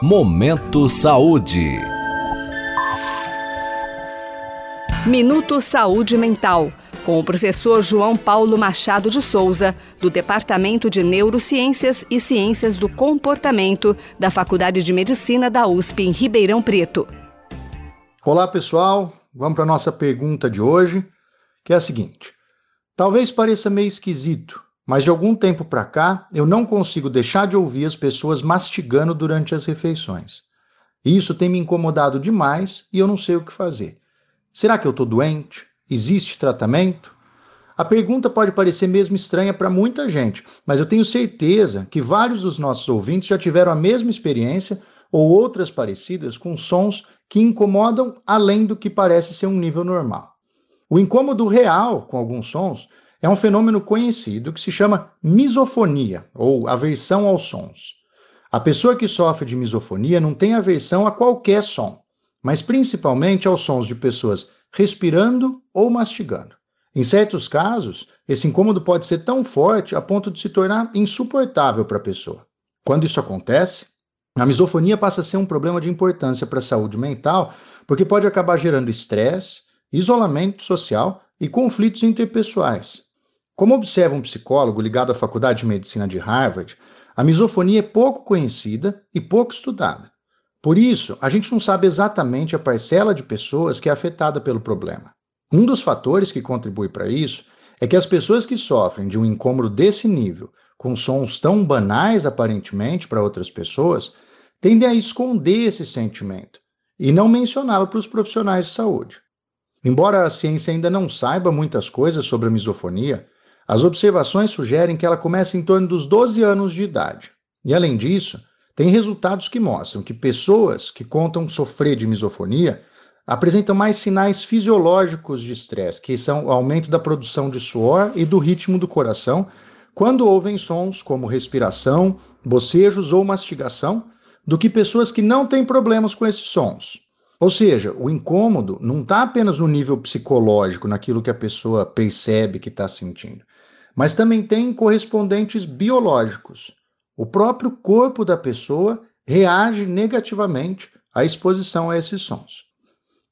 Momento Saúde. Minuto Saúde Mental, com o professor João Paulo Machado de Souza, do Departamento de Neurociências e Ciências do Comportamento da Faculdade de Medicina da USP em Ribeirão Preto. Olá, pessoal. Vamos para a nossa pergunta de hoje, que é a seguinte: Talvez pareça meio esquisito, mas de algum tempo para cá eu não consigo deixar de ouvir as pessoas mastigando durante as refeições. Isso tem me incomodado demais e eu não sei o que fazer. Será que eu estou doente? Existe tratamento? A pergunta pode parecer mesmo estranha para muita gente, mas eu tenho certeza que vários dos nossos ouvintes já tiveram a mesma experiência ou outras parecidas com sons que incomodam além do que parece ser um nível normal. O incômodo real com alguns sons é um fenômeno conhecido que se chama misofonia, ou aversão aos sons. A pessoa que sofre de misofonia não tem aversão a qualquer som, mas principalmente aos sons de pessoas respirando ou mastigando. Em certos casos, esse incômodo pode ser tão forte a ponto de se tornar insuportável para a pessoa. Quando isso acontece, a misofonia passa a ser um problema de importância para a saúde mental, porque pode acabar gerando estresse, isolamento social e conflitos interpessoais. Como observa um psicólogo ligado à Faculdade de Medicina de Harvard, a misofonia é pouco conhecida e pouco estudada. Por isso, a gente não sabe exatamente a parcela de pessoas que é afetada pelo problema. Um dos fatores que contribui para isso é que as pessoas que sofrem de um incômodo desse nível, com sons tão banais aparentemente para outras pessoas, tendem a esconder esse sentimento e não mencioná-lo para os profissionais de saúde. Embora a ciência ainda não saiba muitas coisas sobre a misofonia, as observações sugerem que ela começa em torno dos 12 anos de idade. E além disso, tem resultados que mostram que pessoas que contam sofrer de misofonia apresentam mais sinais fisiológicos de estresse, que são o aumento da produção de suor e do ritmo do coração, quando ouvem sons como respiração, bocejos ou mastigação, do que pessoas que não têm problemas com esses sons. Ou seja, o incômodo não está apenas no nível psicológico, naquilo que a pessoa percebe que está sentindo mas também tem correspondentes biológicos. O próprio corpo da pessoa reage negativamente à exposição a esses sons.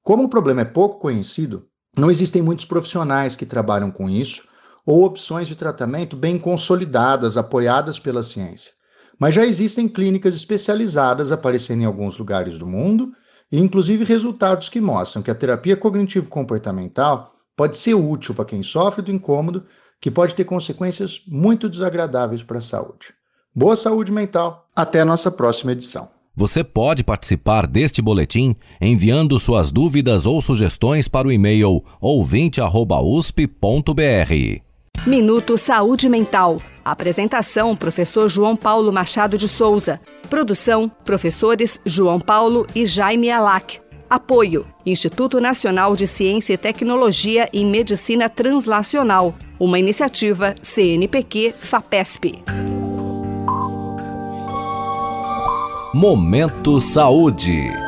Como o problema é pouco conhecido, não existem muitos profissionais que trabalham com isso ou opções de tratamento bem consolidadas, apoiadas pela ciência. Mas já existem clínicas especializadas aparecendo em alguns lugares do mundo e, inclusive, resultados que mostram que a terapia cognitivo-comportamental pode ser útil para quem sofre do incômodo que pode ter consequências muito desagradáveis para a saúde. Boa saúde mental. Até a nossa próxima edição. Você pode participar deste boletim enviando suas dúvidas ou sugestões para o e-mail ouvinte@usp.br. Minuto Saúde Mental. Apresentação: Professor João Paulo Machado de Souza. Produção: Professores João Paulo e Jaime Alac. Apoio: Instituto Nacional de Ciência e Tecnologia em Medicina Translacional, uma iniciativa CNPq-FAPESP. Momento Saúde.